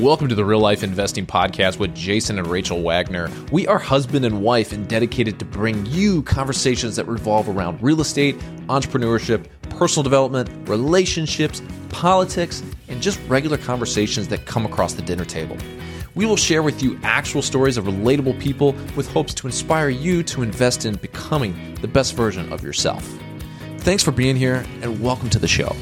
Welcome to the Real Life Investing Podcast with Jason and Rachel Wagner. We are husband and wife and dedicated to bring you conversations that revolve around real estate, entrepreneurship, personal development, relationships, politics, and just regular conversations that come across the dinner table. We will share with you actual stories of relatable people with hopes to inspire you to invest in becoming the best version of yourself. Thanks for being here and welcome to the show.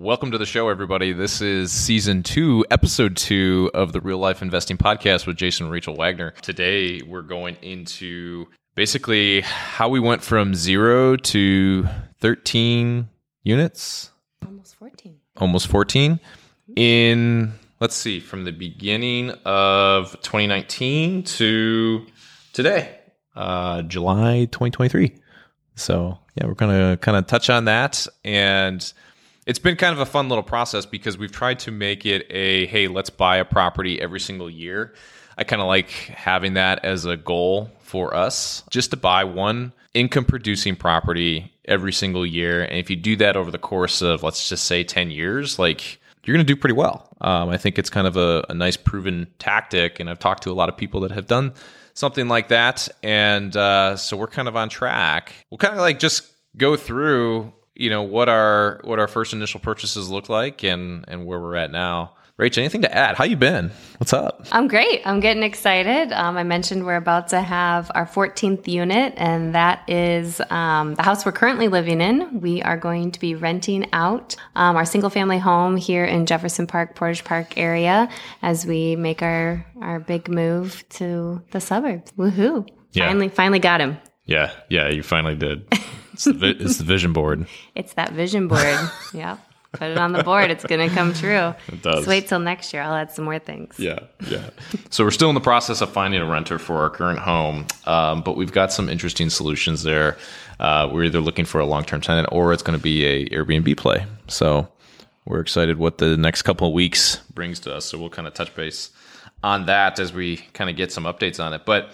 Welcome to the show, everybody. This is season two, episode two of the Real Life Investing Podcast with Jason and Rachel Wagner. Today, we're going into basically how we went from zero to 13 units, Almost 14. almost 14, in, let's see, from the beginning of 2019 to today, uh, July 2023. So, yeah, we're going to kind of touch on that. And it's been kind of a fun little process because we've tried to make it a hey, let's buy a property every single year. I kind of like having that as a goal for us just to buy one income producing property every single year. And if you do that over the course of, let's just say 10 years, like you're going to do pretty well. Um, I think it's kind of a, a nice proven tactic. And I've talked to a lot of people that have done something like that. And uh, so we're kind of on track. We'll kind of like just go through you know what our what our first initial purchases look like and and where we're at now. Rach, anything to add? How you been? What's up? I'm great. I'm getting excited. Um, I mentioned we're about to have our 14th unit, and that is um, the house we're currently living in. We are going to be renting out um, our single family home here in Jefferson Park, Portage Park area as we make our, our big move to the suburbs. Woohoo! Yeah. Finally, finally got him. Yeah, yeah, you finally did. It's the, vi- it's the vision board. It's that vision board. yeah. Put it on the board. It's going to come true. It does. Just wait till next year. I'll add some more things. Yeah, yeah. so we're still in the process of finding a renter for our current home, um, but we've got some interesting solutions there. Uh, we're either looking for a long-term tenant or it's going to be a Airbnb play. So we're excited what the next couple of weeks brings to us. So we'll kind of touch base on that as we kind of get some updates on it. But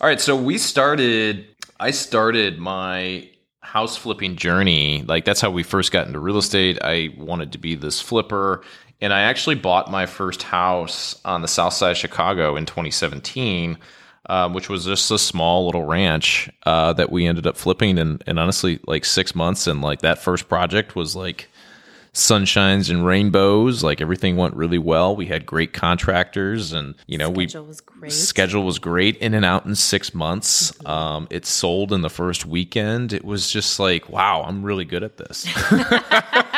all right, so we started. I started my house flipping journey. Like that's how we first got into real estate. I wanted to be this flipper. And I actually bought my first house on the south side of Chicago in 2017, um, which was just a small little ranch uh, that we ended up flipping. And, and honestly, like six months. And like that first project was like sunshines and rainbows. Like everything went really well. We had great contractors, and you know, Schedule we was great. schedule was great. In and out in six months. Um, it sold in the first weekend. It was just like, wow, I'm really good at this.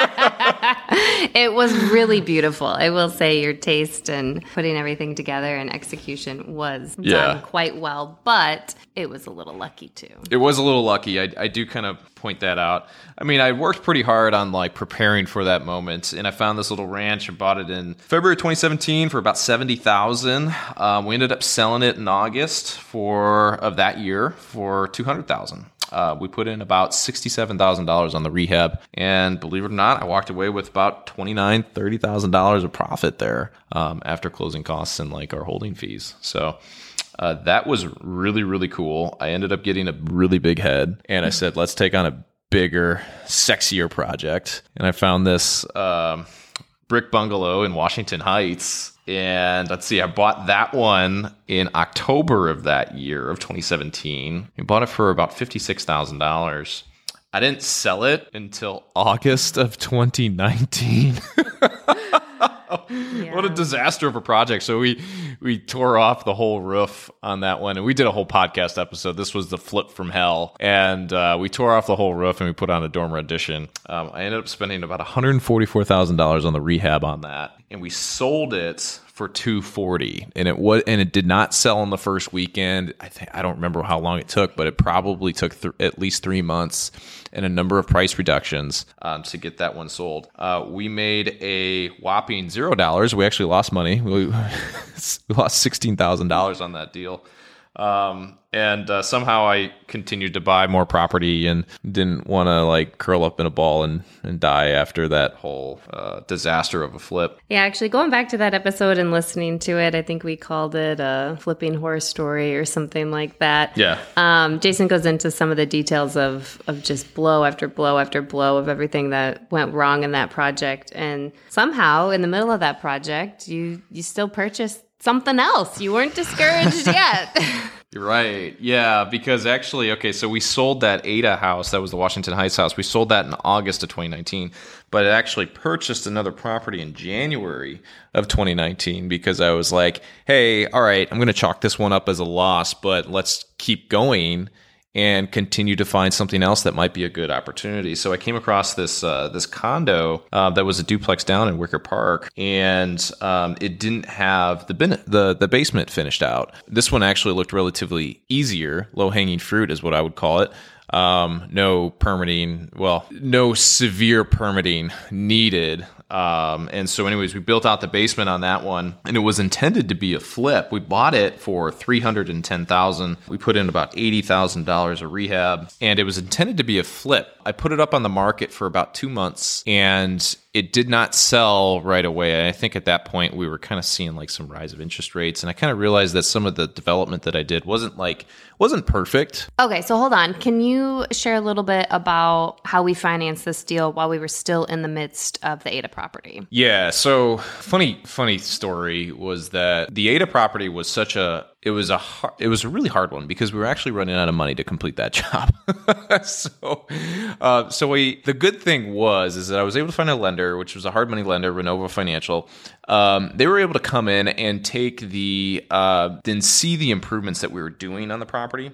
it was really beautiful. I will say your taste and putting everything together and execution was Yeah. done quite well, but it was a little lucky too. it was a little lucky. I, I do kind of point that out. I mean, I worked pretty hard on like preparing for that moment, and I found this little ranch and bought it in February 2017 for about seventy thousand. Um, we ended up selling it in August for of that year for two hundred thousand. Uh, we put in about sixty-seven thousand dollars on the rehab, and believe it or not, I walked away with about twenty-nine, thirty thousand dollars of profit there um, after closing costs and like our holding fees. So uh, that was really, really cool. I ended up getting a really big head, and I said, let's take on a bigger, sexier project. And I found this um, brick bungalow in Washington Heights. And let's see, I bought that one in October of that year of 2017. I bought it for about $56,000. I didn't sell it until August of 2019. What a disaster of a project. So we we tore off the whole roof on that one, and we did a whole podcast episode. This was the flip from hell, and uh, we tore off the whole roof and we put on a dormer addition. Um, I ended up spending about one hundred forty four thousand dollars on the rehab on that, and we sold it for 240 and it was and it did not sell in the first weekend. I think i don't remember how long it took but it probably took th- at least three months and a number of price reductions um, to get that one sold. Uh, we made a whopping zero dollars. We actually lost money. We, we lost $16000 on that deal. Um, and uh, somehow I continued to buy more property and didn't want to like curl up in a ball and, and die after that whole uh, disaster of a flip. Yeah, actually, going back to that episode and listening to it, I think we called it a flipping horror story or something like that. Yeah. Um, Jason goes into some of the details of of just blow after blow after blow of everything that went wrong in that project, and somehow in the middle of that project, you you still purchased something else. You weren't discouraged yet. You're right. Yeah, because actually, okay, so we sold that Ada house, that was the Washington Heights house. We sold that in August of 2019, but it actually purchased another property in January of 2019 because I was like, hey, all right, I'm going to chalk this one up as a loss, but let's keep going and continue to find something else that might be a good opportunity. So I came across this uh, this condo uh, that was a duplex down in Wicker Park, and um, it didn't have the bin- the the basement finished out. This one actually looked relatively easier, low hanging fruit is what I would call it. Um, no permitting, well, no severe permitting needed. Um, and so, anyways, we built out the basement on that one, and it was intended to be a flip. We bought it for three hundred and ten thousand. We put in about eighty thousand dollars of rehab, and it was intended to be a flip. I put it up on the market for about two months, and it did not sell right away. I think at that point we were kind of seeing like some rise of interest rates, and I kind of realized that some of the development that I did wasn't like wasn't perfect. Okay, so hold on. Can you share a little bit about how we financed this deal while we were still in the midst of the Ada property? Yeah. So funny, funny story was that the Ada property was such a it was a hard, it was a really hard one because we were actually running out of money to complete that job. so, uh, so we the good thing was is that I was able to find a lender, which was a hard money lender, Renovo Financial. Um, they were able to come in and take the uh, then see the improvements that we were doing on the property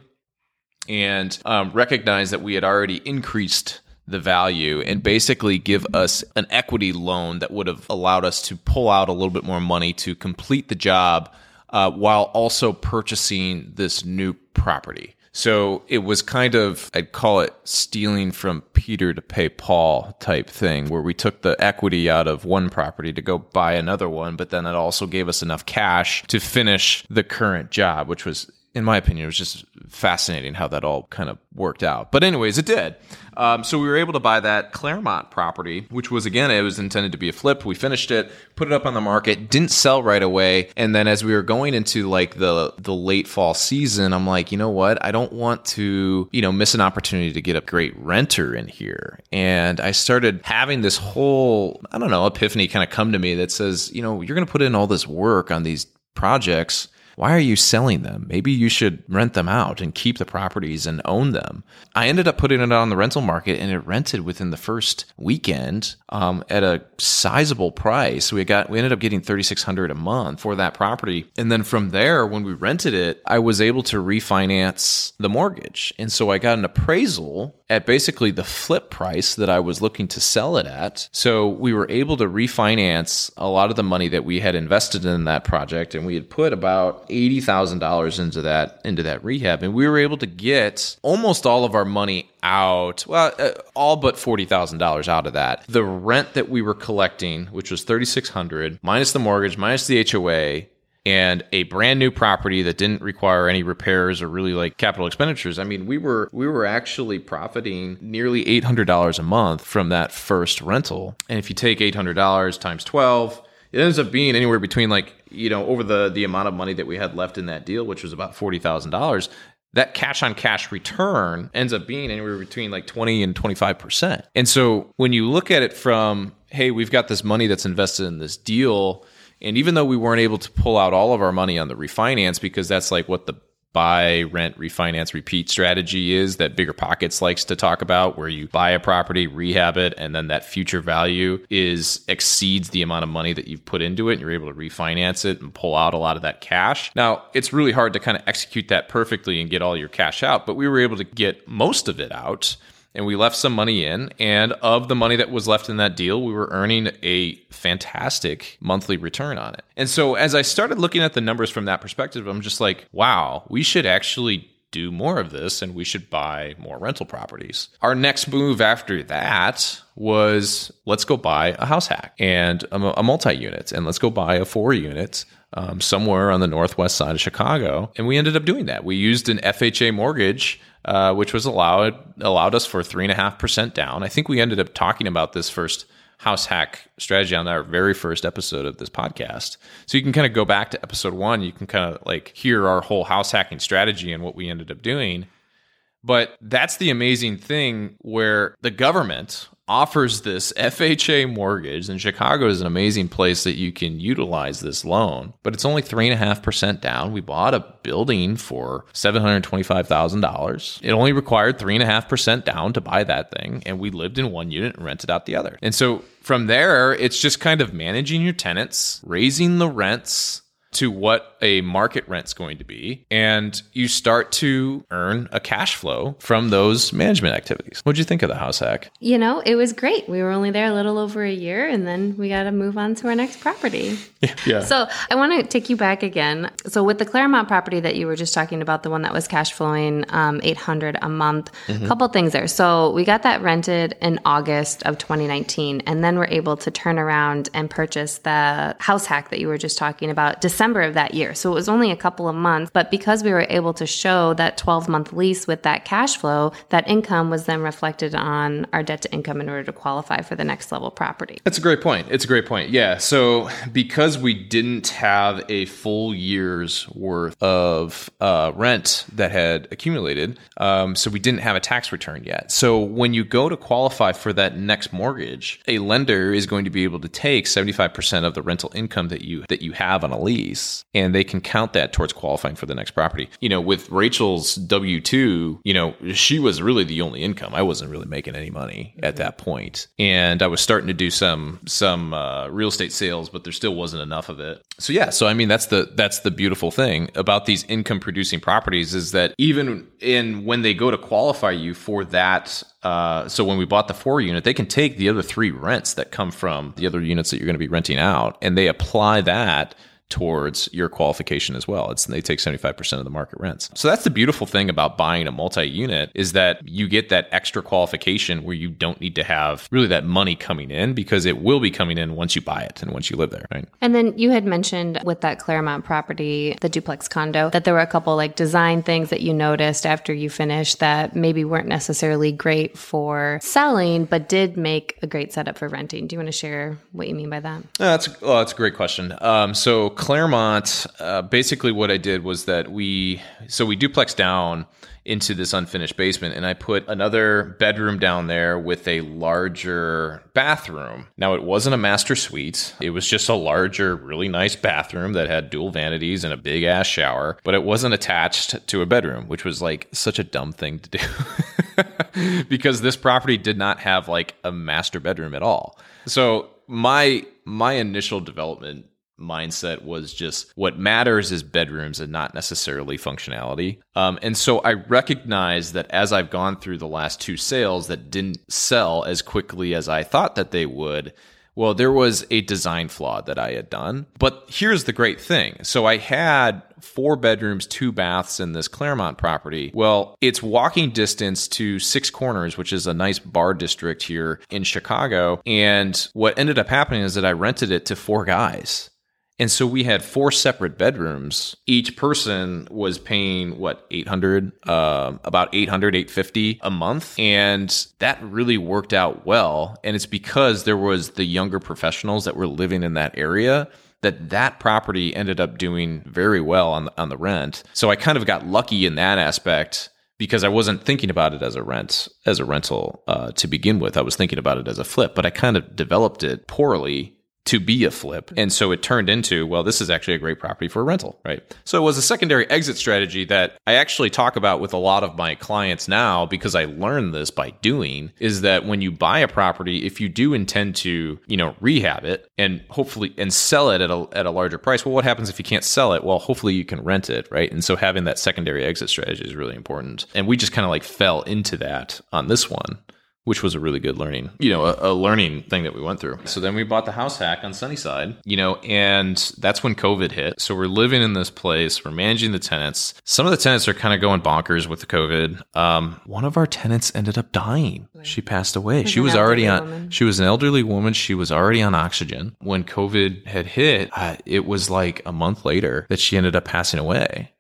and um, recognize that we had already increased the value and basically give us an equity loan that would have allowed us to pull out a little bit more money to complete the job uh, while also purchasing this new property. So it was kind of, I'd call it stealing from Peter to pay Paul type thing, where we took the equity out of one property to go buy another one, but then it also gave us enough cash to finish the current job, which was, in my opinion, was just fascinating how that all kind of worked out. But, anyways, it did. Um, so we were able to buy that Claremont property, which was again it was intended to be a flip. We finished it, put it up on the market, didn't sell right away, and then as we were going into like the the late fall season, I'm like, you know what? I don't want to you know miss an opportunity to get a great renter in here, and I started having this whole I don't know epiphany kind of come to me that says, you know, you're going to put in all this work on these projects why are you selling them? Maybe you should rent them out and keep the properties and own them. I ended up putting it on the rental market and it rented within the first weekend um, at a sizable price. We got we ended up getting thirty six hundred a month for that property, and then from there, when we rented it, I was able to refinance the mortgage, and so I got an appraisal at basically the flip price that I was looking to sell it at. So we were able to refinance a lot of the money that we had invested in that project, and we had put about eighty thousand dollars into that into that rehab, and we were able to get almost all of our money out. Well, uh, all but forty thousand dollars out of that. The rent that we were collecting, which was thirty six hundred, minus the mortgage, minus the HOA, and a brand new property that didn't require any repairs or really like capital expenditures. I mean, we were we were actually profiting nearly $800 a month from that first rental. And if you take $800 times 12, it ends up being anywhere between like, you know, over the the amount of money that we had left in that deal, which was about $40,000, that cash on cash return ends up being anywhere between like 20 and 25%. And so when you look at it from, hey, we've got this money that's invested in this deal, and even though we weren't able to pull out all of our money on the refinance because that's like what the buy, rent, refinance, repeat strategy is that Bigger Pockets likes to talk about, where you buy a property, rehab it, and then that future value is exceeds the amount of money that you've put into it, and you're able to refinance it and pull out a lot of that cash. Now, it's really hard to kind of execute that perfectly and get all your cash out, but we were able to get most of it out and we left some money in. And of the money that was left in that deal, we were earning a fantastic monthly return on it. And so as I started looking at the numbers from that perspective, I'm just like, wow, we should actually do more of this and we should buy more rental properties. Our next move after that was let's go buy a house hack and a, multi unit and let's go buy a four unit um, somewhere on the northwest side of Chicago. And we ended up doing that. We used an FHA mortgage. Uh, which was allowed allowed us for three and a half percent down. I think we ended up talking about this first house hack strategy on our very first episode of this podcast. So you can kind of go back to episode one. You can kind of like hear our whole house hacking strategy and what we ended up doing. But that's the amazing thing where the government offers this FHA mortgage, and Chicago is an amazing place that you can utilize this loan, but it's only 3.5% down. We bought a building for $725,000. It only required 3.5% down to buy that thing, and we lived in one unit and rented out the other. And so from there, it's just kind of managing your tenants, raising the rents to what a market rent's going to be, and you start to earn a cash flow from those management activities. What'd you think of the house hack? You know, it was great. We were only there a little over a year, and then we got to move on to our next property. yeah. So I want to take you back again. So with the Claremont property that you were just talking about, the one that was cash flowing um, 800 a month, a mm-hmm. couple things there. So we got that rented in August of 2019, and then we're able to turn around and purchase the house hack that you were just talking about December December of that year. So it was only a couple of months, but because we were able to show that 12 month lease with that cash flow, that income was then reflected on our debt to income in order to qualify for the next level property. That's a great point. It's a great point. Yeah. So because we didn't have a full year's worth of uh, rent that had accumulated, um, so we didn't have a tax return yet. So when you go to qualify for that next mortgage, a lender is going to be able to take 75% of the rental income that you that you have on a lease and they can count that towards qualifying for the next property. You know, with Rachel's W 2, you know, she was really the only income. I wasn't really making any money mm-hmm. at that point. And I was starting to do some some uh, real estate sales, but there still wasn't enough of it. So yeah, so I mean that's the that's the beautiful thing about these income producing properties is that even in when they go to qualify you for that uh, so when we bought the four unit, they can take the other three rents that come from the other units that you're going to be renting out, and they apply that towards your qualification as well. It's they take 75% of the market rents. So that's the beautiful thing about buying a multi-unit is that you get that extra qualification where you don't need to have really that money coming in because it will be coming in once you buy it and once you live there, right? And then you had mentioned with that Claremont property, the duplex condo, that there were a couple like design things that you noticed after you finished that maybe weren't necessarily great for selling but did make a great setup for renting. Do you want to share what you mean by that? Uh, that's oh, that's a great question. Um, so Claremont, uh, basically what I did was that we so we duplex down into this unfinished basement and I put another bedroom down there with a larger bathroom. Now it wasn't a master suite. It was just a larger, really nice bathroom that had dual vanities and a big ass shower, but it wasn't attached to a bedroom, which was like such a dumb thing to do. because this property did not have like a master bedroom at all. So my my initial development mindset was just what matters is bedrooms and not necessarily functionality. Um, and so I recognize that as I've gone through the last two sales that didn't sell as quickly as I thought that they would. Well, there was a design flaw that I had done. But here's the great thing. So I had four bedrooms, two baths in this Claremont property. Well, it's walking distance to Six Corners, which is a nice bar district here in Chicago. And what ended up happening is that I rented it to four guys. And so we had four separate bedrooms. Each person was paying what 800 uh, about 800 850 a month and that really worked out well and it's because there was the younger professionals that were living in that area that that property ended up doing very well on the, on the rent. So I kind of got lucky in that aspect because I wasn't thinking about it as a rent as a rental uh, to begin with. I was thinking about it as a flip, but I kind of developed it poorly to be a flip. And so it turned into, well, this is actually a great property for a rental, right? So it was a secondary exit strategy that I actually talk about with a lot of my clients now because I learned this by doing is that when you buy a property, if you do intend to, you know, rehab it and hopefully and sell it at a, at a larger price, well, what happens if you can't sell it? Well, hopefully you can rent it, right? And so having that secondary exit strategy is really important. And we just kind of like fell into that on this one which was a really good learning, you know, a, a, learning thing that we went through. So then we bought the house hack on Sunnyside, you know, and that's when COVID hit. So we're living in this place, we're managing the tenants. Some of the tenants are kind of going bonkers with the COVID. Um, one of our tenants ended up dying. She passed away. She was already on, woman. she was an elderly woman. She was already on oxygen. When COVID had hit, uh, it was like a month later that she ended up passing away.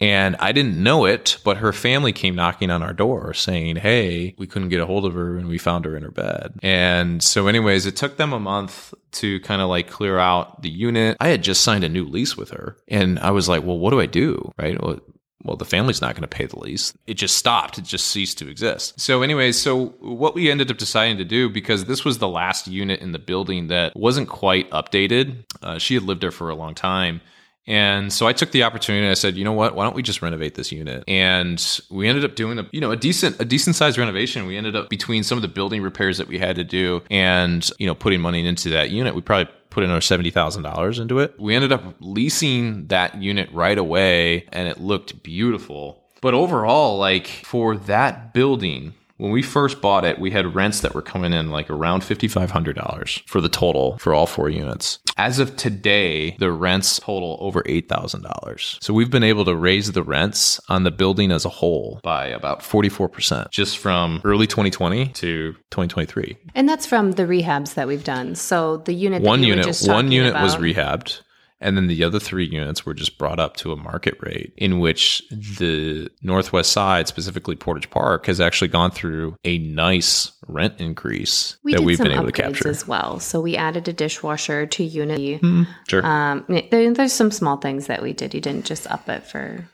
And I didn't know it, but her family came knocking on our door saying, Hey, we couldn't get a hold of her and we found her in her bed. And so, anyways, it took them a month to kind of like clear out the unit. I had just signed a new lease with her and I was like, Well, what do I do? Right. Well, well, the family's not going to pay the lease. It just stopped. It just ceased to exist. So, anyways, so what we ended up deciding to do, because this was the last unit in the building that wasn't quite updated, uh, she had lived there for a long time. And so I took the opportunity and I said, you know what, why don't we just renovate this unit? And we ended up doing a, you know, a decent, a decent sized renovation. We ended up between some of the building repairs that we had to do and, you know, putting money into that unit, we probably put another $70,000 into it. We ended up leasing that unit right away and it looked beautiful. But overall, like for that building, when we first bought it, we had rents that were coming in like around $5,500 for the total for all four units. As of today, the rents total over $8,000. So we've been able to raise the rents on the building as a whole by about 44% just from early 2020 to 2023. And that's from the rehabs that we've done. So the unit one unit one unit about, was rehabbed and then the other three units were just brought up to a market rate in which the Northwest side, specifically Portage Park, has actually gone through a nice rent increase we that we've been able to capture as well. So we added a dishwasher to Unity. Mm, sure. Um, there, there's some small things that we did. You didn't just up it for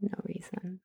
no reason.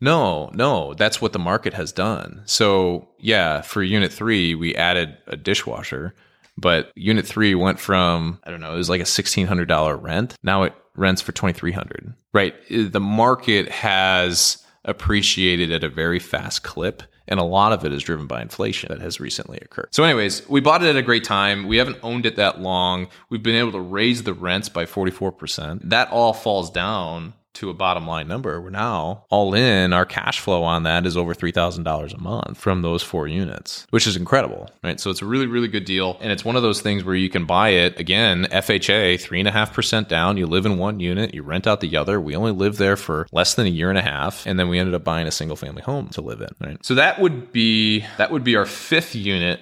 No, no, that's what the market has done. So, yeah, for unit three, we added a dishwasher but unit three went from, I don't know, it was like a $1,600 rent. Now it rents for 2300 Right. Uh, the market has appreciated at a very fast clip. And a lot of it is driven by inflation that has recently occurred. So, anyways, we bought it at a great time. We haven't owned it that long. We've been able to raise the rents by 44%. That all falls down to a bottom line number, we're now all in. Our cash flow on that is over $3,000 a month from those four units, which is incredible, right? So it's a really, really good deal. And it's one of those things where you can buy it again, FHA, three and a half percent down. You live in one unit, you rent out the other. We only lived there for less than a year and a half. And then we ended up buying a single family home to live in, right? So that would be, that would be our fifth unit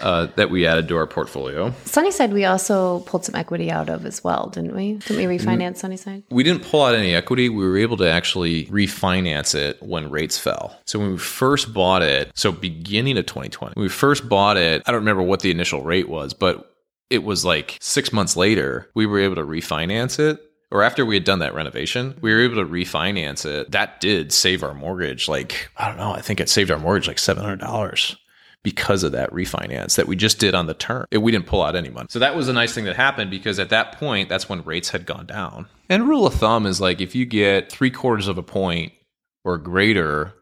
uh, that we added to our portfolio. Sunnyside, we also pulled some equity out of as well, didn't we? Didn't we refinance Sunnyside? We didn't pull out any equity. We were able to actually refinance it when rates fell. So when we first bought it, so beginning of 2020, when we first bought it, I don't remember what the initial rate was, but it was like six months later, we were able to refinance it or after we had done that renovation, we were able to refinance it. That did save our mortgage. Like, I don't know, I think it saved our mortgage like $700 because of that refinance that we just did on the term. We didn't pull out any money. So that was a nice thing that happened because at that point, that's when rates had gone down. And rule of thumb is like if you get three quarters of a point or greater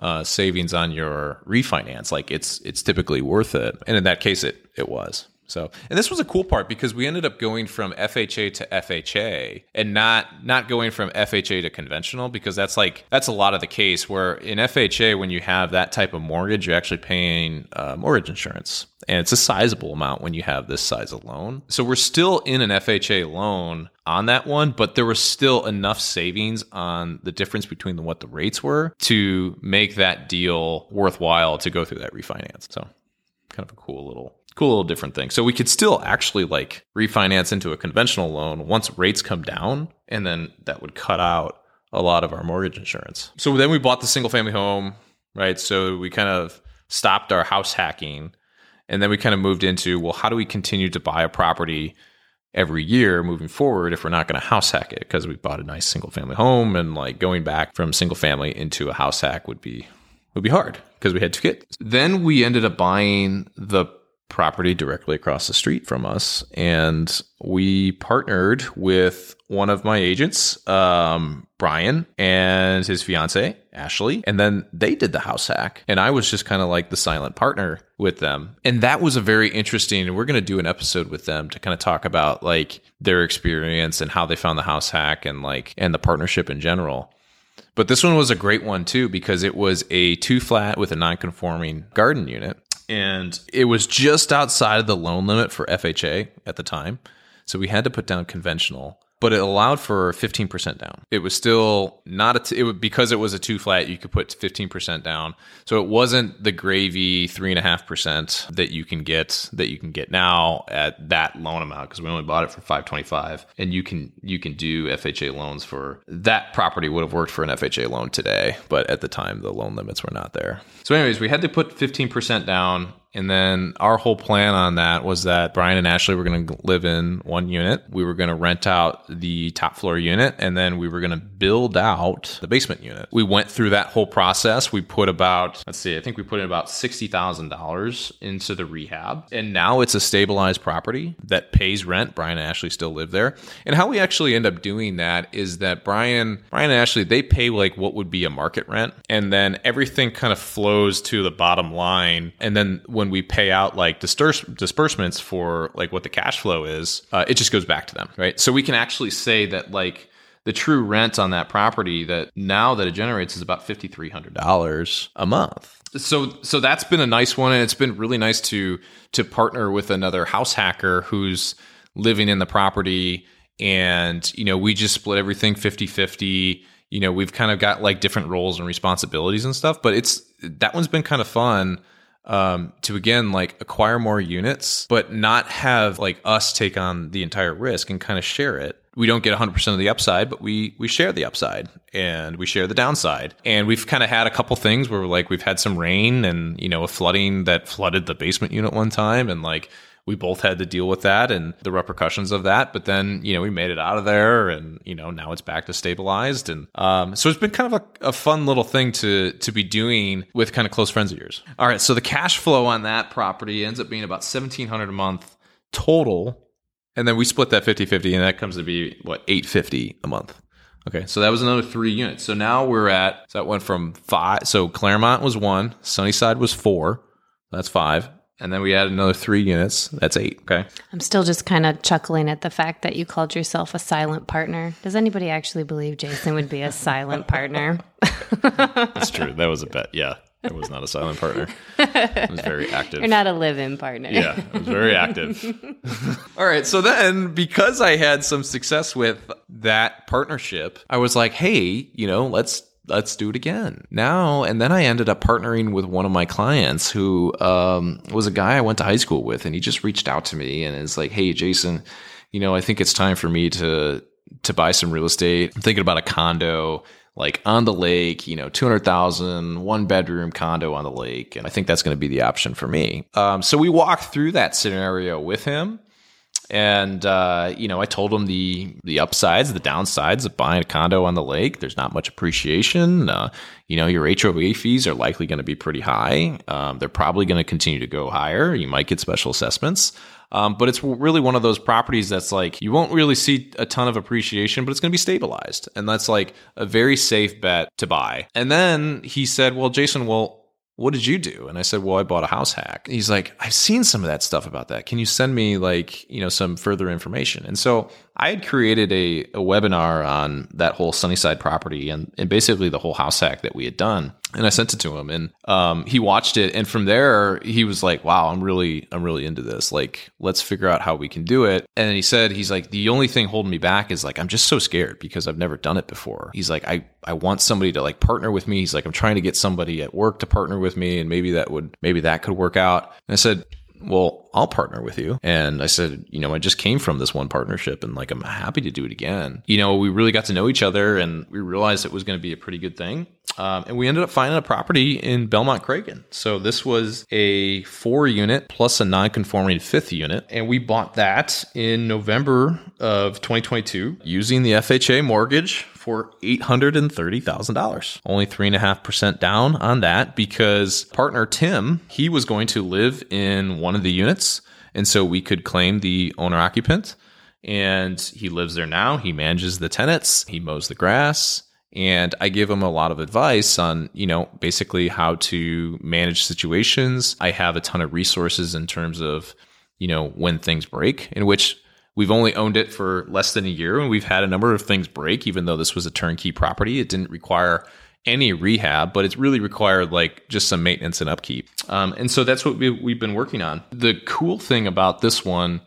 uh, savings on your refinance, like it's it's typically worth it. And in that case, it it was. So, and this was a cool part because we ended up going from FHA to FHA and not not going from FHA to conventional because that's like that's a lot of the case where in FHA when you have that type of mortgage you're actually paying uh, mortgage insurance and it's a sizable amount when you have this size of loan. So we're still in an FHA loan on that one, but there was still enough savings on the difference between what the rates were to make that deal worthwhile to go through that refinance. So kind of a cool little cool little different thing. So we could still actually like refinance into a conventional loan once rates come down, and then that would cut out a lot of our mortgage insurance. So then we bought the single family home, right? So we kind of stopped our house hacking, and then we kind of moved into well, how do we continue to buy a property? every year moving forward if we're not going to house hack it because we bought a nice single family home and like going back from single family into a house hack would be would be hard because we had two kids. Then we ended up buying the property directly across the street from us. And we partnered with one of my agents, um, Brian, and his fiance, Ashley. And then they did the house hack. And I was just kind of like the silent partner with them. And that was a very interesting, and we're going to do an episode with them to kind of talk about like their experience and how they found the house hack and like, and the partnership in general. But this one was a great one too because it was a two flat with a non conforming garden unit. And it was just outside of the loan limit for FHA at the time. So we had to put down conventional but it allowed for 15% down. It was still not a, t- it would, because it was a two flat, you could put 15% down. So it wasn't the gravy three and a half percent that you can get, that you can get now at that loan amount. Cause we only bought it for 525 and you can, you can do FHA loans for that property would have worked for an FHA loan today. But at the time, the loan limits were not there. So anyways, we had to put 15% down and then our whole plan on that was that Brian and Ashley were going to live in one unit. We were going to rent out the top floor unit and then we were going to build out the basement unit. We went through that whole process. We put about, let's see, I think we put in about $60,000 into the rehab. And now it's a stabilized property that pays rent. Brian and Ashley still live there. And how we actually end up doing that is that Brian, Brian and Ashley, they pay like what would be a market rent. And then everything kind of flows to the bottom line. And then when we pay out like disbursements for like what the cash flow is, uh, it just goes back to them, right? So we can actually say that like the true rent on that property that now that it generates is about fifty three hundred dollars a month. So so that's been a nice one, and it's been really nice to to partner with another house hacker who's living in the property and you know we just split everything 50-50 you know we've kind of got like different roles and responsibilities and stuff but it's that one's been kind of fun um, to again like acquire more units, but not have like us take on the entire risk and kind of share it. We don't get 100% of the upside, but we we share the upside and we share the downside. And we've kind of had a couple things where like we've had some rain and you know a flooding that flooded the basement unit one time and like we both had to deal with that and the repercussions of that. But then, you know, we made it out of there and, you know, now it's back to stabilized. And um, so it's been kind of a, a, fun little thing to to be doing with kind of close friends of yours. All right. So the cash flow on that property ends up being about 1700 a month total. And then we split that 50 50 and that comes to be what, 850 a month. Okay, so that was another three units. So now we're at, so that went from five. So Claremont was one, Sunnyside was four. That's five and then we add another three units. That's eight. Okay. I'm still just kind of chuckling at the fact that you called yourself a silent partner. Does anybody actually believe Jason would be a silent partner? That's true. That was a bet. Yeah. I was not a silent partner. I was very active. You're not a live-in partner. Yeah, I was very active. All right, so then because I had some success with that partnership, I was like, "Hey, you know, let's let's do it again. Now and then i ended up partnering with one of my clients who um, was a guy i went to high school with and he just reached out to me and is like hey jason you know i think it's time for me to to buy some real estate. I'm thinking about a condo like on the lake you know 200000 one bedroom condo on the lake and i think that's going to be the option for me. Um, so we walked through that scenario with him and uh, you know, I told him the the upsides, the downsides of buying a condo on the lake. There's not much appreciation. Uh, you know, your HOA fees are likely going to be pretty high. Um, they're probably going to continue to go higher. You might get special assessments. Um, but it's really one of those properties that's like you won't really see a ton of appreciation, but it's going to be stabilized. And that's like a very safe bet to buy. And then he said, Well, Jason, well, what did you do? And I said, well, I bought a house hack. He's like, I've seen some of that stuff about that. Can you send me like, you know, some further information? And so I had created a, a webinar on that whole Sunnyside property and, and basically the whole house hack that we had done. And I sent it to him and um, he watched it. And from there, he was like, wow, I'm really, I'm really into this. Like, let's figure out how we can do it. And he said, he's like, the only thing holding me back is like, I'm just so scared because I've never done it before. He's like, I, I want somebody to like partner with me. He's like, I'm trying to get somebody at work to partner with me and maybe that would, maybe that could work out. And I said, well, I'll partner with you. And I said, you know, I just came from this one partnership and like, I'm happy to do it again. You know, we really got to know each other and we realized it was going to be a pretty good thing. Um, and we ended up finding a property in Belmont Cragin. So this was a four unit plus a non conforming fifth unit. And we bought that in November of 2022 using the FHA mortgage for $830,000. Only 3.5% down on that because partner Tim, he was going to live in one of the units. And so we could claim the owner occupant. And he lives there now. He manages the tenants, he mows the grass. And I give him a lot of advice on, you know, basically how to manage situations. I have a ton of resources in terms of, you know, when things break, in which We've only owned it for less than a year and we've had a number of things break, even though this was a turnkey property. It didn't require any rehab, but it's really required like just some maintenance and upkeep. Um, and so that's what we, we've been working on. The cool thing about this one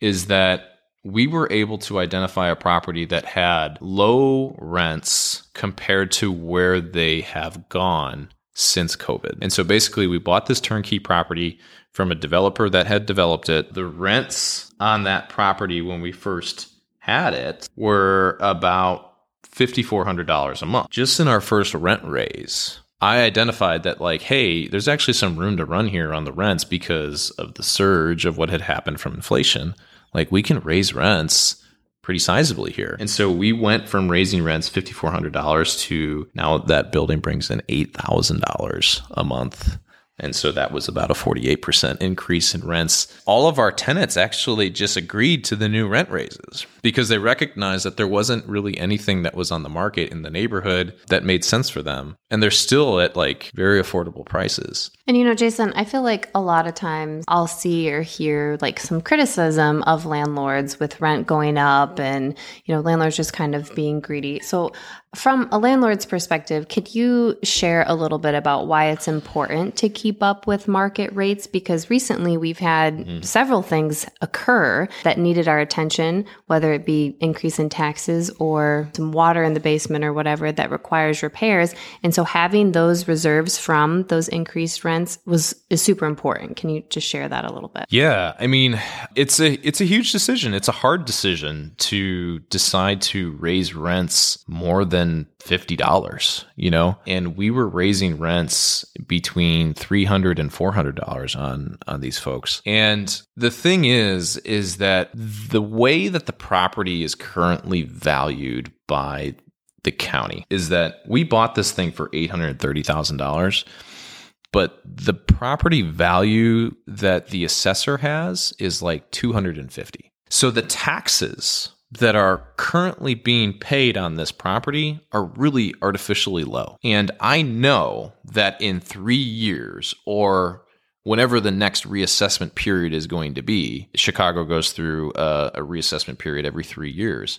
is that we were able to identify a property that had low rents compared to where they have gone since COVID. And so basically, we bought this turnkey property from a developer that had developed it. The rents on that property when we first had it were about $5,400 a month. Just in our first rent raise, I identified that, like, hey, there's actually some room to run here on the rents because of the surge of what had happened from inflation. Like, we can raise rents pretty sizably here. And so we went from raising rents $5,400 to now that building brings in $8,000 a month and so that was about a 48% increase in rents. All of our tenants actually just agreed to the new rent raises because they recognized that there wasn't really anything that was on the market in the neighborhood that made sense for them. And they're still at like very affordable prices. And you know, Jason, I feel like a lot of times I'll see or hear like some criticism of landlords with rent going up and, you know, landlords just kind of being greedy. So from a landlord's perspective, could you share a little bit about why it's important to keep up with market rates? Because recently we've had mm. several things occur that needed our attention, whether it be increase in taxes or some water in the basement or whatever that requires repairs. And so having those reserves from those increased rents was is super important. Can you just share that a little bit? Yeah, I mean, it's a it's a huge decision. It's a hard decision to decide to raise rents more than than $50, you know? And we were raising rents between $300 and $400 on on these folks. And the thing is is that the way that the property is currently valued by the county is that we bought this thing for $830,000 but the property value that the assessor has is like 250 so the taxes that are currently being paid on this property are really artificially low. And I know that in three years or whenever the next reassessment period is going to be, Chicago goes through a, a reassessment period every three years.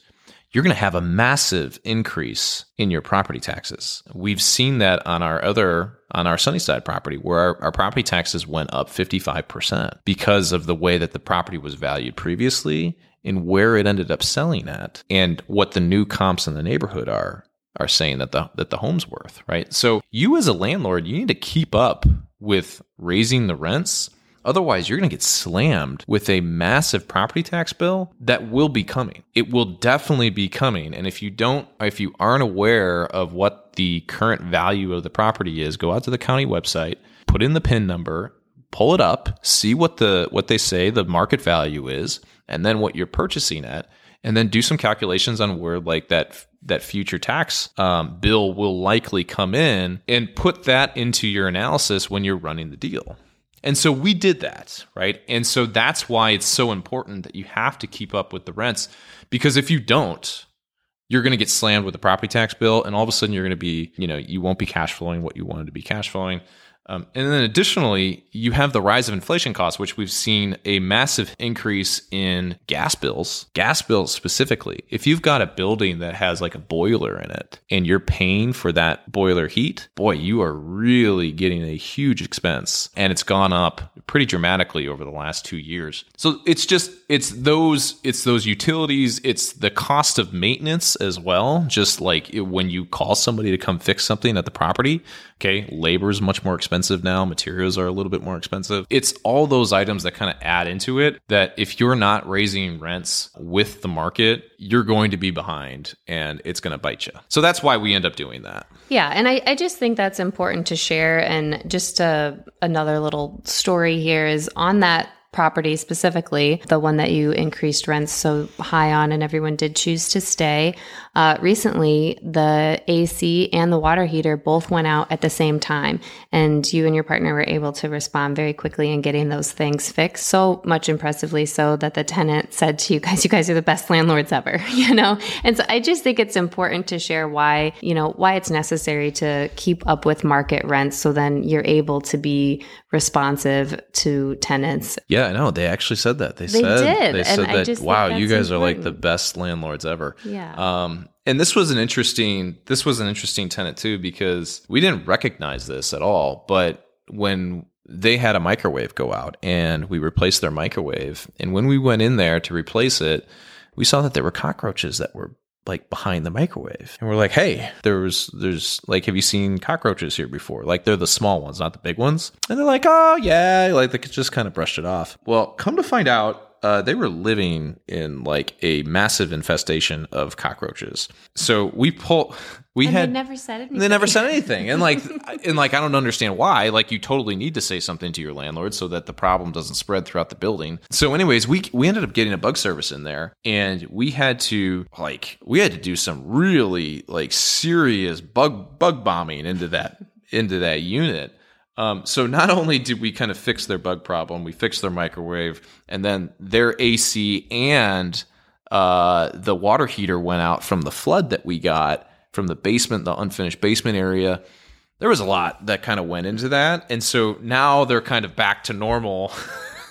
You're going to have a massive increase in your property taxes. We've seen that on our other on our Sunnyside property, where our, our, property taxes went up 55% because of the way that the property was valued previously and where it ended up selling at and what the new comps in the neighborhood are are saying that the that the home's worth, right? So you as a landlord, you need to keep up with raising the rents. Otherwise, you're going to get slammed with a massive property tax bill that will be coming. It will definitely be coming. And if you don't, if you aren't aware of what the current value of the property is, go out to the county website, put in the PIN number, pull it up, see what the what they say the market value is, and then what you're purchasing at, and then do some calculations on where like that that future tax um, bill will likely come in, and put that into your analysis when you're running the deal. And so we did that, right? And so that's why it's so important that you have to keep up with the rents because if you don't, you're going to get slammed with the property tax bill and all of a sudden you're going to be, you know, you won't be cash flowing what you wanted to be cash flowing. Um, and then additionally, you have the rise of inflation costs, which we've seen a massive increase in gas bills, gas bills specifically. If you've got a building that has like a boiler in it and you're paying for that boiler heat, boy, you are really getting a huge expense. And it's gone up pretty dramatically over the last two years. So it's just, it's those, it's those utilities, it's the cost of maintenance as well. Just like when you call somebody to come fix something at the property, Okay, labor is much more expensive now. Materials are a little bit more expensive. It's all those items that kind of add into it that if you're not raising rents with the market, you're going to be behind and it's going to bite you. So that's why we end up doing that. Yeah, and I, I just think that's important to share. And just a, another little story here is on that property specifically, the one that you increased rents so high on and everyone did choose to stay. Uh, recently, the AC and the water heater both went out at the same time, and you and your partner were able to respond very quickly in getting those things fixed. So much impressively so that the tenant said to you guys, "You guys are the best landlords ever," you know. And so I just think it's important to share why you know why it's necessary to keep up with market rents, so then you're able to be responsive to tenants. Yeah, I know. They actually said that. They, They said did, they said I that wow, you guys are like the best landlords ever. Yeah. Um, and this was an interesting this was an interesting tenant too because we didn't recognize this at all, but when they had a microwave go out and we replaced their microwave and when we went in there to replace it, we saw that there were cockroaches that were like behind the microwave. And we're like, "Hey, there was there's like have you seen cockroaches here before? Like they're the small ones, not the big ones." And they're like, "Oh, yeah." Like they just kind of brushed it off. Well, come to find out uh, they were living in like a massive infestation of cockroaches. So we pull, we and had they never said anything. they never said anything, and like, and like, I don't understand why. Like, you totally need to say something to your landlord so that the problem doesn't spread throughout the building. So, anyways, we we ended up getting a bug service in there, and we had to like, we had to do some really like serious bug bug bombing into that into that unit. Um, so not only did we kind of fix their bug problem, we fixed their microwave, and then their AC and uh, the water heater went out from the flood that we got from the basement, the unfinished basement area. There was a lot that kind of went into that, and so now they're kind of back to normal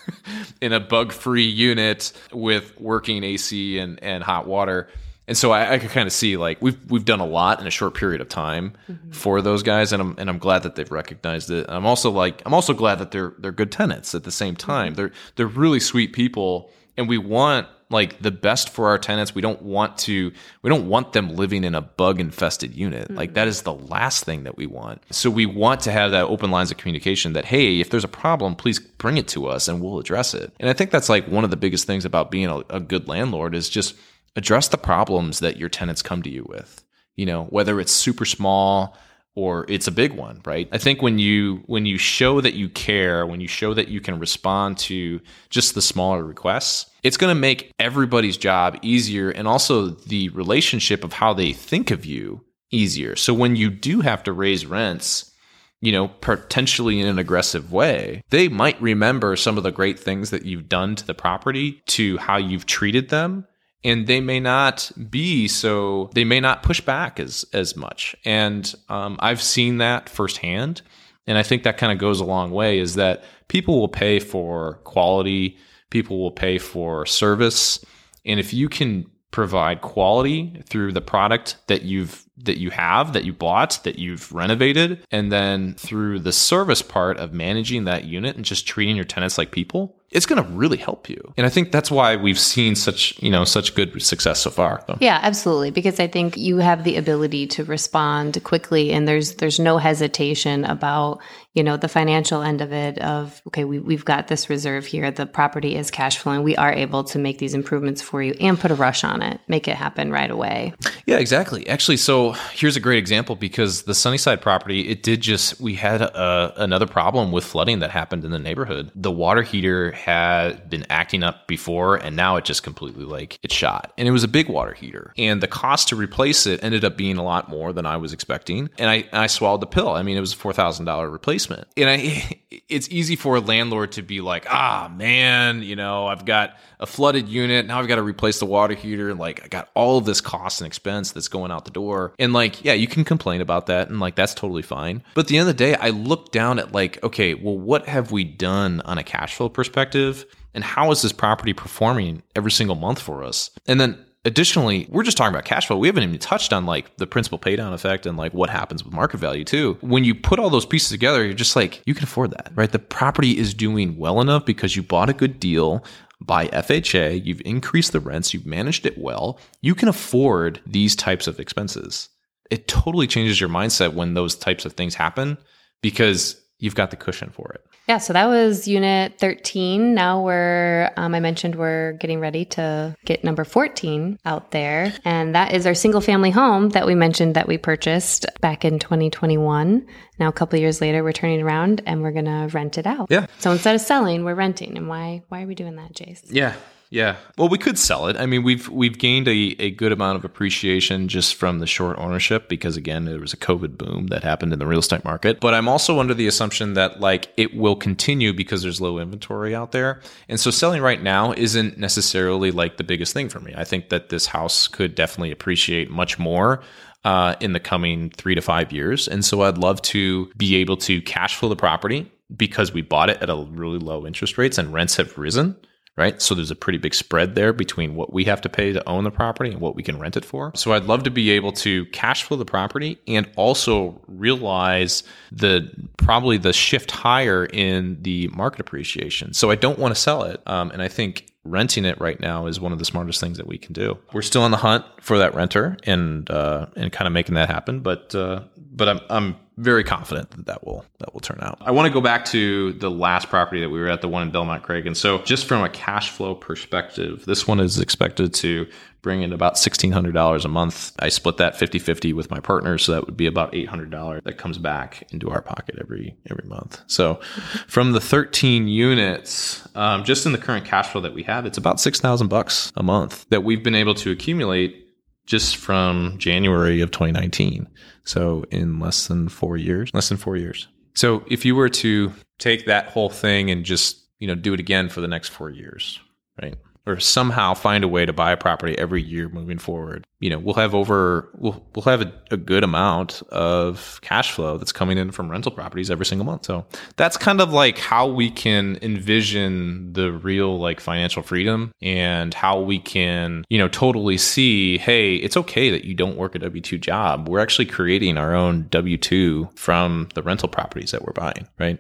in a bug-free unit with working AC and and hot water. And so I, I could kind of see like we've we've done a lot in a short period of time mm-hmm. for those guys, and I'm and I'm glad that they've recognized it. I'm also like I'm also glad that they're they're good tenants at the same mm-hmm. time. They're they're really sweet people, and we want like the best for our tenants. We don't want to we don't want them living in a bug infested unit. Like that mm-hmm. is the last thing that we want. So we want to have that open lines of communication that hey, if there's a problem, please bring it to us and we'll address it. And I think that's like one of the biggest things about being a, a good landlord is just address the problems that your tenants come to you with. You know, whether it's super small or it's a big one, right? I think when you when you show that you care, when you show that you can respond to just the smaller requests, it's going to make everybody's job easier and also the relationship of how they think of you easier. So when you do have to raise rents, you know, potentially in an aggressive way, they might remember some of the great things that you've done to the property, to how you've treated them, and they may not be so they may not push back as as much. And um, i've seen that firsthand and i think that kind of goes a long way is that people will pay for quality people will pay for service and if you can provide quality through the product that you've that you have that you bought that you've renovated and then through the service part of managing that unit and just treating your tenants like people it's going to really help you and i think that's why we've seen such you know such good success so far so. Yeah, absolutely. Because I think you have the ability to respond quickly, and there's there's no hesitation about you know the financial end of it. Of okay, we we've got this reserve here. The property is cash flowing. We are able to make these improvements for you and put a rush on it, make it happen right away. Yeah, exactly. Actually, so here's a great example because the Sunnyside property, it did just we had a, another problem with flooding that happened in the neighborhood. The water heater had been acting up before, and now it just completely like it shot, and it was a big water heater, and the cost to replace it ended up being a lot more than I was expecting, and I I swallowed the pill. I mean, it was a four thousand replacement, and I it's easy for a landlord to be like, ah man, you know, I've got a flooded unit now, I've got to replace the water heater, and like I got all of this cost and expense that's going out the door, and like yeah, you can complain about that, and like that's totally fine. But at the end of the day, I look down at like, okay, well, what have we done on a cash flow perspective? And how is this property performing every single month for us? And then additionally, we're just talking about cash flow. We haven't even touched on like the principal paydown effect and like what happens with market value too. When you put all those pieces together, you're just like, you can afford that, right? The property is doing well enough because you bought a good deal by FHA, you've increased the rents, you've managed it well, you can afford these types of expenses. It totally changes your mindset when those types of things happen because you've got the cushion for it. Yeah, so that was unit 13. Now we're, um, I mentioned we're getting ready to get number 14 out there. And that is our single family home that we mentioned that we purchased back in 2021. Now, a couple years later, we're turning around and we're going to rent it out. Yeah. So instead of selling, we're renting. And why, why are we doing that, Jace? Yeah. Yeah. Well, we could sell it. I mean, we've we've gained a, a good amount of appreciation just from the short ownership because again, there was a COVID boom that happened in the real estate market. But I'm also under the assumption that like it will continue because there's low inventory out there. And so selling right now isn't necessarily like the biggest thing for me. I think that this house could definitely appreciate much more uh, in the coming three to five years. And so I'd love to be able to cash flow the property because we bought it at a really low interest rates and rents have risen right? So there's a pretty big spread there between what we have to pay to own the property and what we can rent it for. So I'd love to be able to cash flow the property and also realize the probably the shift higher in the market appreciation. So I don't want to sell it. Um, and I think renting it right now is one of the smartest things that we can do. We're still on the hunt for that renter and uh, and kind of making that happen, but uh, but I'm I'm very confident that that will that will turn out. I want to go back to the last property that we were at, the one in Belmont Cragin, and so just from a cash flow perspective, this one is expected to bring in about $1,600 a month. I split that 50-50 with my partner, so that would be about $800 that comes back into our pocket every every month. So from the 13 units, um, just in the current cash flow that we have, it's about 6,000 bucks a month that we've been able to accumulate just from January of 2019. So in less than four years, less than four years. So if you were to take that whole thing and just, you know, do it again for the next four years, right? Or somehow find a way to buy a property every year moving forward. You know, we'll have over we'll we'll have a, a, good amount of cash flow that's coming in from rental properties every single month. So that's kind of like how we can envision the real like financial freedom and how we can, you know, totally see, hey, it's okay that you don't work a W2 job. We're actually creating our own W2 from the rental properties that we're buying, right?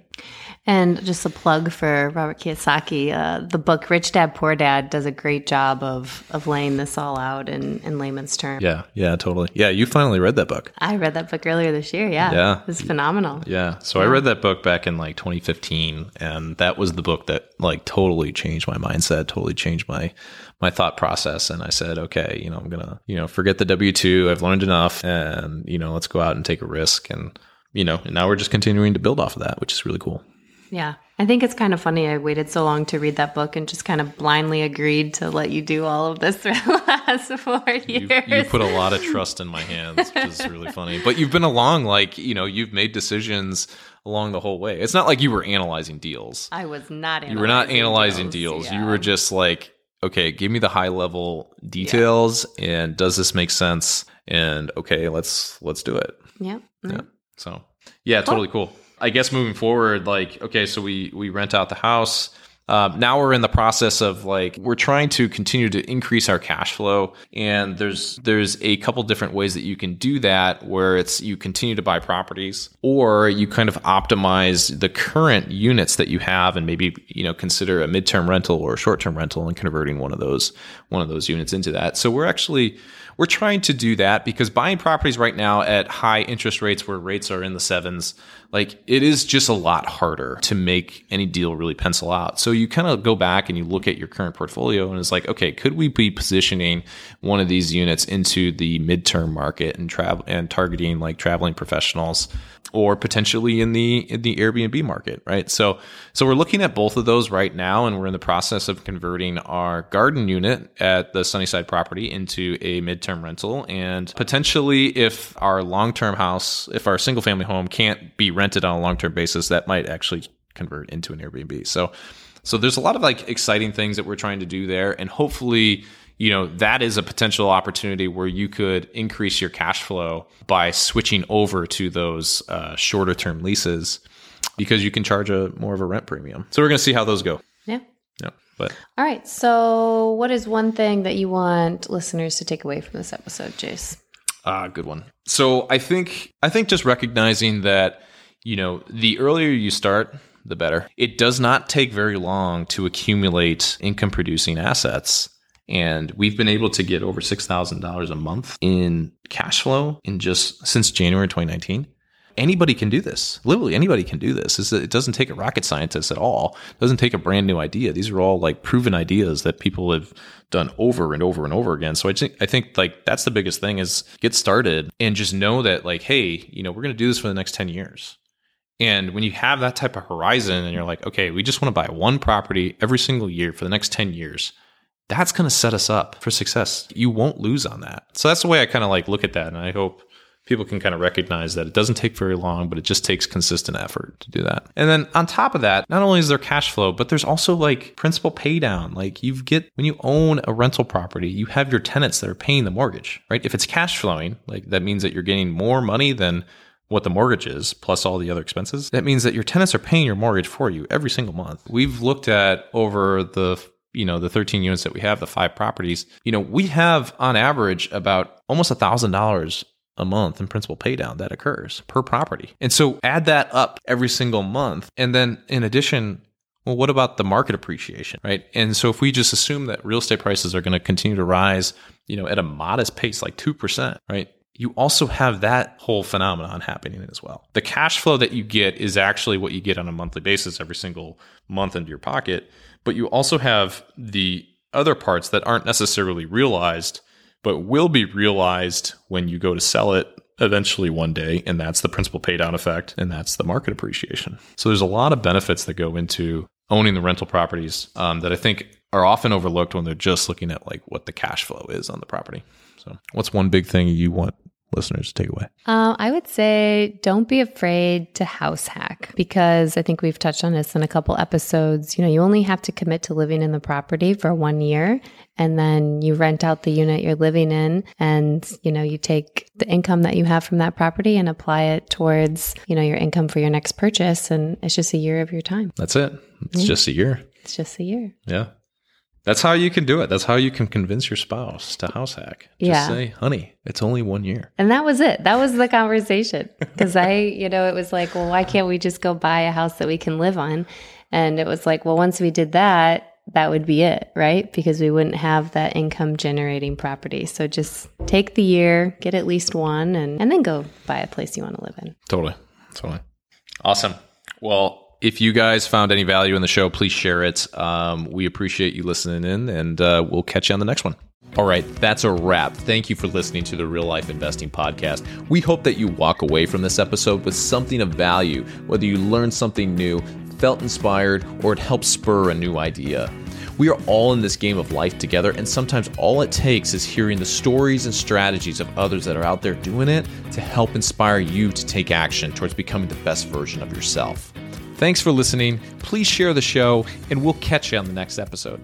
And just a plug for Robert Kiyosaki, uh, the book Rich Dad Poor Dad does a great job of of laying this all out in, in layman's terms. Yeah, yeah, totally. Yeah, you finally read that book. I read that book earlier this year. Yeah, yeah, it was phenomenal. Yeah, so yeah. I read that book back in like 2015, and that was the book that like totally changed my mindset, totally changed my my thought process and I said, okay, you know, I'm going to, you know, forget the W2. I've learned enough and, you know, let's go out and take a risk and you know, and now we're just continuing to build off of that, which is really cool. Yeah. I think it's kind of funny. I waited so long to read that book and just kind of blindly agreed to let you do all of this for the last four years. You, you put a lot of trust in my hands, which is really funny. But you've been along, like, you know, you've made decisions along the whole way. It's not like you were analyzing deals. I was not You were not analyzing deals. deals. Yeah. You were just like, okay, give me the high level details yeah. and does this make sense? And okay, let's let's do it. Yeah. Yeah. So yeah, totally cool. I guess moving forward, like, okay, so we we rent out the house. Um, now we're in the process of like we're trying to continue to increase our cash flow, and there's there's a couple different ways that you can do that. Where it's you continue to buy properties, or you kind of optimize the current units that you have, and maybe you know consider a midterm rental or a short term rental, and converting one of those one of those units into that. So we're actually we're trying to do that because buying properties right now at high interest rates where rates are in the sevens, like it is just a lot harder to make any deal really pencil out. So you kind of go back and you look at your current portfolio and it's like, okay, could we be positioning one of these units into the midterm market and travel and targeting like traveling professionals? or potentially in the in the Airbnb market, right? So so we're looking at both of those right now, and we're in the process of converting our garden unit at the Sunnyside property into a midterm rental, and potentially if our long term house, if our single family home can't be rented on a long term basis, that might actually convert into an Airbnb. So so there's a lot of like exciting things that we're trying to do there, and hopefully you know that is a potential opportunity where you could increase your cash flow by switching over to those uh, shorter term leases because you can charge a more of a rent premium. So we're going to see how those go. Yeah. Yeah but all right so what is one thing that you want listeners to take away from this episode jace? Ah good one. So i think i think just recognizing that you know the earlier you start the better it does not take very long to accumulate income producing assets and we've been able to get over $6,000 a month in cash flow in just since January 2019 anybody can do this. Literally anybody can do this. It doesn't take a rocket scientist at all. It doesn't take a brand new idea. These are all like proven ideas that people have done over and over and over again. So I think I think like that's the biggest thing is get started and just know that like hey, you know, we're going to do this for the next 10 years. And when you have that type of horizon and you're like, okay, we just want to buy one property every single year for the next 10 years that's going to set us up for success. You won't lose on that. So that's the way I kind of like look at that. And I hope people can kind of recognize that it doesn't take very long, but it just takes consistent effort to do that. And then on top of that, not only is there cash flow, but there's also like principal pay down. Like you get when you own a rental property, you have your tenants that are paying the mortgage, right? If it's cash flowing, like that means that you're getting more money than what the mortgage is plus all the other expenses, that means that your tenants are paying your mortgage for you every single month. We've looked at over the you know the 13 units that we have the five properties you know we have on average about almost a thousand dollars a month in principal paydown that occurs per property. And so add that up every single month and then in addition well what about the market appreciation right? And so if we just assume that real estate prices are going to continue to rise you know at a modest pace like 2% right you also have that whole phenomenon happening as well. The cash flow that you get is actually what you get on a monthly basis every single month into your pocket, but you also have the other parts that aren't necessarily realized, but will be realized when you go to sell it eventually one day. And that's the principal paydown effect, and that's the market appreciation. So there's a lot of benefits that go into owning the rental properties um, that I think are often overlooked when they're just looking at like what the cash flow is on the property. So, what's one big thing you want listeners take away? Um, I would say don't be afraid to house hack because I think we've touched on this in a couple episodes. You know, you only have to commit to living in the property for one year and then you rent out the unit you're living in and, you know, you take the income that you have from that property and apply it towards, you know, your income for your next purchase. And it's just a year of your time. That's it. It's yeah. just a year. It's just a year. Yeah. That's how you can do it. That's how you can convince your spouse to house hack. Just yeah. say, honey, it's only one year. And that was it. That was the conversation. Because I, you know, it was like, well, why can't we just go buy a house that we can live on? And it was like, well, once we did that, that would be it, right? Because we wouldn't have that income generating property. So just take the year, get at least one, and, and then go buy a place you want to live in. Totally. Totally. Awesome. Well, if you guys found any value in the show, please share it. Um, we appreciate you listening in, and uh, we'll catch you on the next one. All right, that's a wrap. Thank you for listening to the Real Life Investing Podcast. We hope that you walk away from this episode with something of value, whether you learned something new, felt inspired, or it helped spur a new idea. We are all in this game of life together, and sometimes all it takes is hearing the stories and strategies of others that are out there doing it to help inspire you to take action towards becoming the best version of yourself. Thanks for listening. Please share the show, and we'll catch you on the next episode.